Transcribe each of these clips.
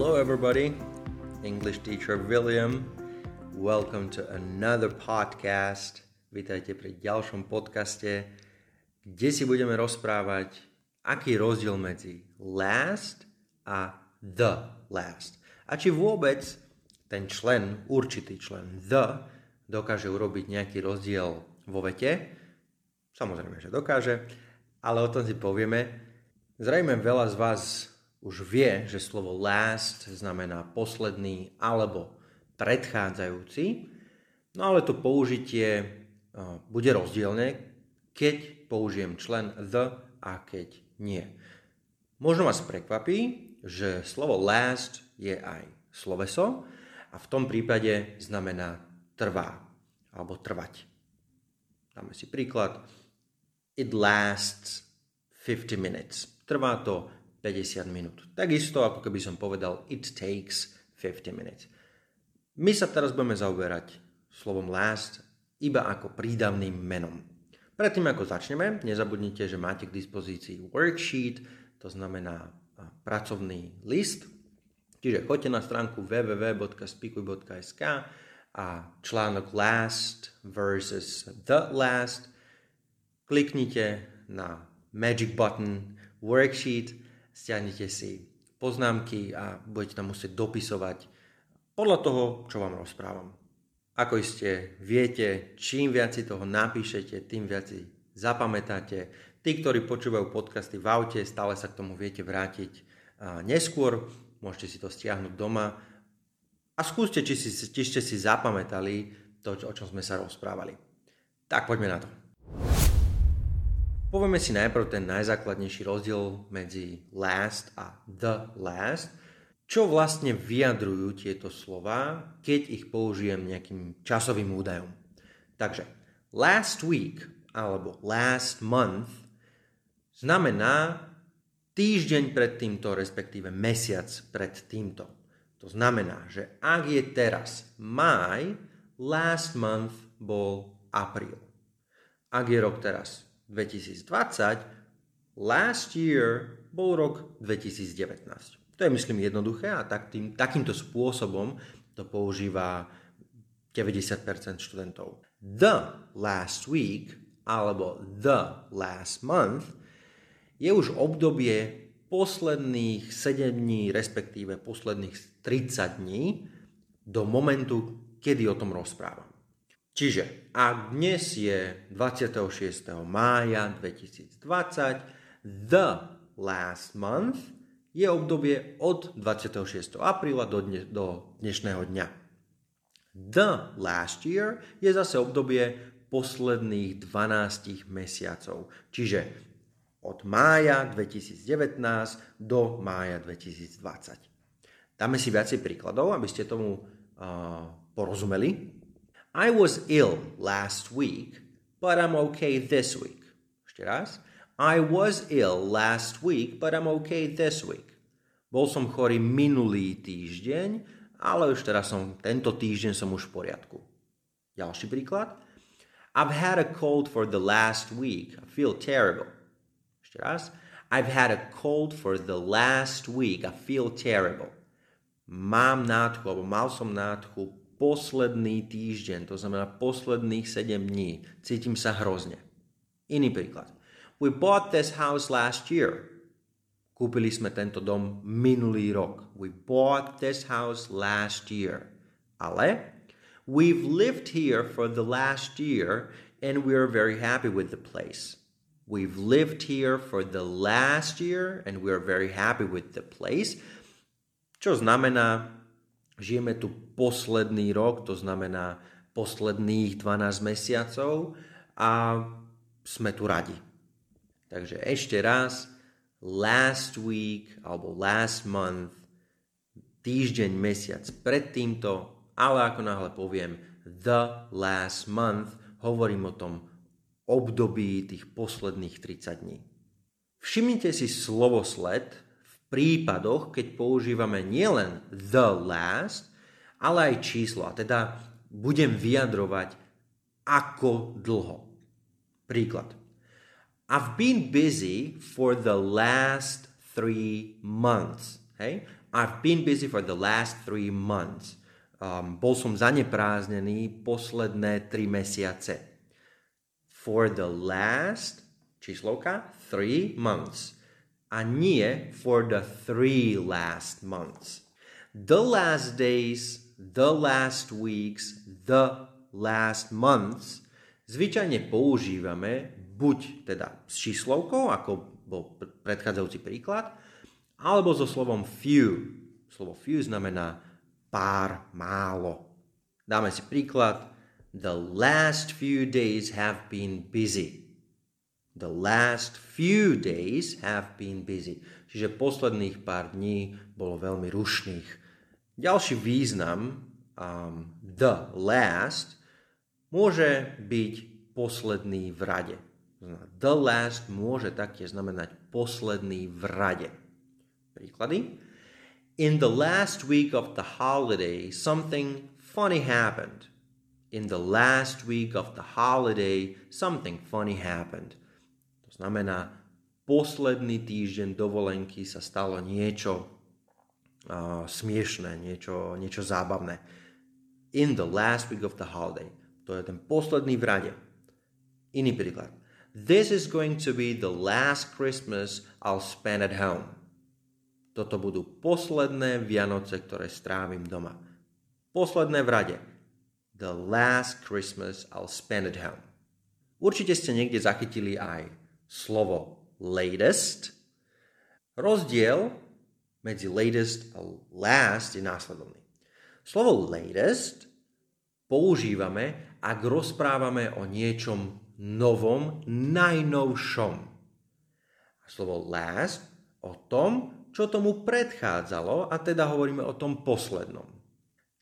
Hello, everybody. English teacher William. Welcome to another podcast. Vítajte pri ďalšom podcaste, kde si budeme rozprávať, aký rozdiel medzi last a the last. A či vôbec ten člen, určitý člen the, dokáže urobiť nejaký rozdiel vo vete. Samozrejme, že dokáže, ale o tom si povieme. Zrejme veľa z vás už vie, že slovo last znamená posledný alebo predchádzajúci, no ale to použitie bude rozdielne, keď použijem člen the a keď nie. Možno vás prekvapí, že slovo last je aj sloveso a v tom prípade znamená trvá alebo trvať. Dáme si príklad. It lasts 50 minutes. Trvá to 50 minút. Takisto, ako keby som povedal, it takes 50 minutes. My sa teraz budeme zaoberať slovom last iba ako prídavným menom. Predtým, ako začneme, nezabudnite, že máte k dispozícii worksheet, to znamená pracovný list. Čiže choďte na stránku www.spikuj.sk a článok last versus the last. Kliknite na magic button worksheet stiahnete si poznámky a budete tam musieť dopisovať podľa toho, čo vám rozprávam. Ako iste viete, čím viac si toho napíšete, tým viac si zapamätáte. Tí, ktorí počúvajú podcasty v aute, stále sa k tomu viete vrátiť neskôr. Môžete si to stiahnuť doma a skúste, či, si, či ste si zapamätali to, o čom sme sa rozprávali. Tak poďme na to. Povieme si najprv ten najzákladnejší rozdiel medzi last a the last. Čo vlastne vyjadrujú tieto slova, keď ich použijem nejakým časovým údajom. Takže last week alebo last month znamená týždeň pred týmto, respektíve mesiac pred týmto. To znamená, že ak je teraz maj, last month bol apríl. Ak je rok teraz 2020, last year bol rok 2019. To je, myslím, jednoduché a tak tým, takýmto spôsobom to používa 90% študentov. The last week alebo the last month je už obdobie posledných 7 dní, respektíve posledných 30 dní do momentu, kedy o tom rozprávam. Čiže ak dnes je 26. mája 2020, the last month je obdobie od 26. apríla do, dne, do dnešného dňa. The last year je zase obdobie posledných 12 mesiacov. Čiže od mája 2019 do mája 2020. Dáme si viacej príkladov, aby ste tomu uh, porozumeli. I was ill last week, but I'm okay this week. Ešte raz. I was ill last week, but I'm okay this week. Bol som chorý minulý týždeň, ale už teraz som, tento týždeň som už v poriadku. Ďalší príklad. I've had a cold for the last week. I feel terrible. Ešte raz. I've had a cold for the last week. I feel terrible. Mám nádchu, alebo mal som nádchu posledný týždeň, to znamená posledných 7 dní. Cítim sa hrozne. Iný príklad. We bought this house last year. Kúpili sme tento dom minulý rok. We bought this house last year. Ale we've lived here for the last year and we're very happy with the place. We've lived here for the last year and we're very happy with the place. Čo znamená, Žijeme tu posledný rok, to znamená posledných 12 mesiacov a sme tu radi. Takže ešte raz, last week alebo last month, týždeň, mesiac pred týmto, ale ako náhle poviem the last month, hovorím o tom období tých posledných 30 dní. Všimnite si slovosled prípadoch, keď používame nielen the last, ale aj číslo. A teda budem vyjadrovať ako dlho. Príklad. I've been busy for the last three months. Hej? I've been busy for the last three months. Um, bol som zanepráznený posledné tri mesiace. For the last, číslovka, three months. A nie for the three last months. The last days, the last weeks, the last months zvyčajne používame buď teda s číslovkou, ako bol predchádzajúci príklad, alebo so slovom few. Slovo few znamená pár, málo. Dáme si príklad. The last few days have been busy. The last few days have been busy. Čiže posledných pár dní bolo veľmi rušných. Ďalší význam um, the last môže byť posledný v rade. The last môže taktiež znamenať posledný v rade. Príklady. In the last week of the holiday, something funny happened. In the last week of the holiday, something funny happened. Znamená, posledný týždeň dovolenky sa stalo niečo uh, smiešné, niečo, niečo zábavné. In the last week of the holiday. To je ten posledný v rade. Iný príklad. This is going to be the last Christmas I'll spend at home. Toto budú posledné Vianoce, ktoré strávim doma. Posledné v rade. The last Christmas I'll spend at home. Určite ste niekde zachytili aj slovo latest. Rozdiel medzi latest a last je následovný. Slovo latest používame, ak rozprávame o niečom novom, najnovšom. A slovo last o tom, čo tomu predchádzalo a teda hovoríme o tom poslednom.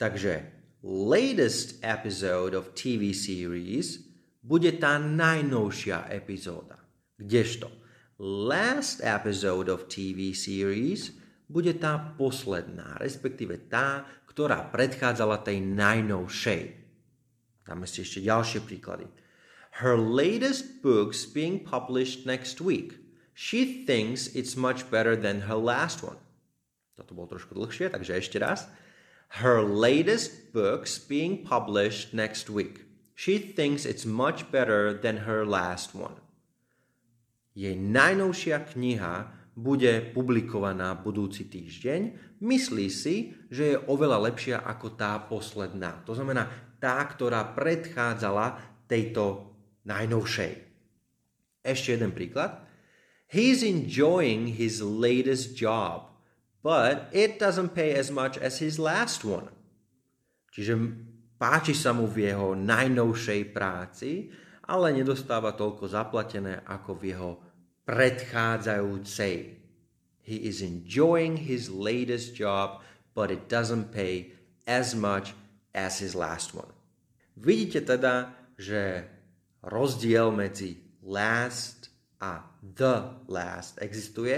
Takže latest episode of TV series bude tá najnovšia epizóda. Kdežto last episode of TV series bude tá posledná, respektíve tá, ktorá predchádzala tej najnovšej. Dáme si ešte ďalšie príklady her latest book's being published next week. She thinks it's much better than her last one. Toto bolo trošku dlhšie, takže ešte raz. Her latest book's being published next week. She thinks it's much better than her last one. Jej najnovšia kniha bude publikovaná budúci týždeň. Myslí si, že je oveľa lepšia ako tá posledná. To znamená tá, ktorá predchádzala tejto najnovšej. Ešte jeden príklad. He's enjoying his latest job, but it doesn't pay as much as his last one. Čiže páči sa mu v jeho najnovšej práci, ale nedostáva toľko zaplatené ako v jeho predchádzajúcej. He is enjoying his latest job, but it doesn't pay as much as his last one. Vidíte teda, že rozdiel medzi last a the last existuje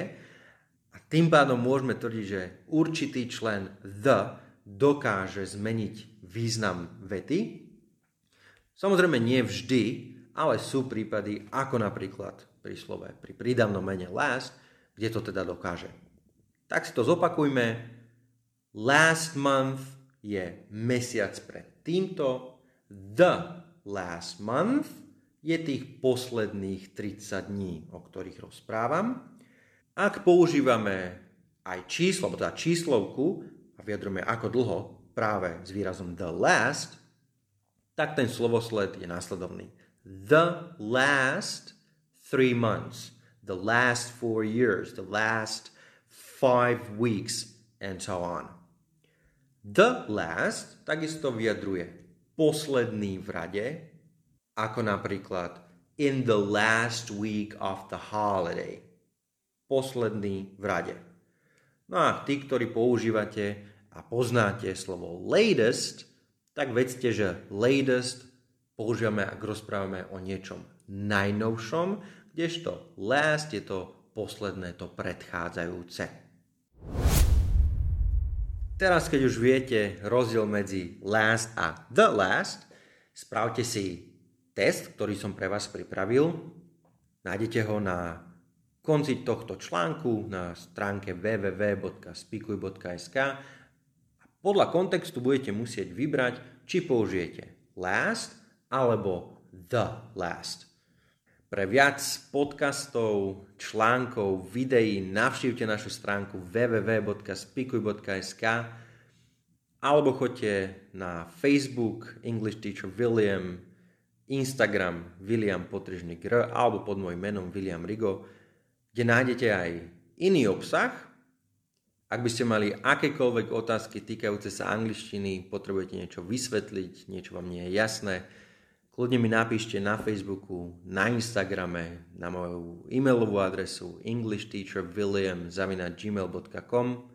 a tým pádom môžeme tvrdiť, že určitý člen the dokáže zmeniť význam vety. Samozrejme nie vždy, ale sú prípady ako napríklad pri slove pri prídavnom mene last, kde to teda dokáže. Tak si to zopakujme. Last month je mesiac pred týmto. The last month je tých posledných 30 dní, o ktorých rozprávam. Ak používame aj číslo, alebo teda číslovku a vyjadrujeme ako dlho práve s výrazom the last, tak ten slovosled je následovný. The last three months, the last four years, the last five weeks, and so on. The last takisto vyjadruje posledný v rade, ako napríklad in the last week of the holiday. Posledný v rade. No a tí, ktorí používate a poznáte slovo latest, tak vedzte, že latest používame, ak rozprávame o niečom najnovšom, kdežto last je to posledné, to predchádzajúce. Teraz, keď už viete rozdiel medzi last a the last, spravte si test, ktorý som pre vás pripravil. Nájdete ho na konci tohto článku na stránke www.spikuj.sk a podľa kontextu budete musieť vybrať, či použijete last alebo the last. Pre viac podcastov, článkov, videí navštívte našu stránku www.spikuj.sk alebo choďte na Facebook English Teacher William, Instagram William Potržník R alebo pod môjim menom William Rigo, kde nájdete aj iný obsah. Ak by ste mali akékoľvek otázky týkajúce sa angličtiny, potrebujete niečo vysvetliť, niečo vám nie je jasné, Kľudne mi napíšte na Facebooku, na Instagrame, na moju e-mailovú adresu englishteacherwilliam.gmail.com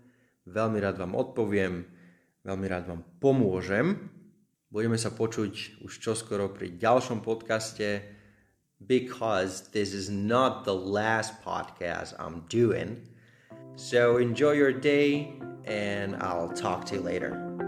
Veľmi rád vám odpoviem, veľmi rád vám pomôžem. Budeme sa počuť už čoskoro pri ďalšom podcaste because this is not the last podcast I'm doing. So enjoy your day and I'll talk to you later.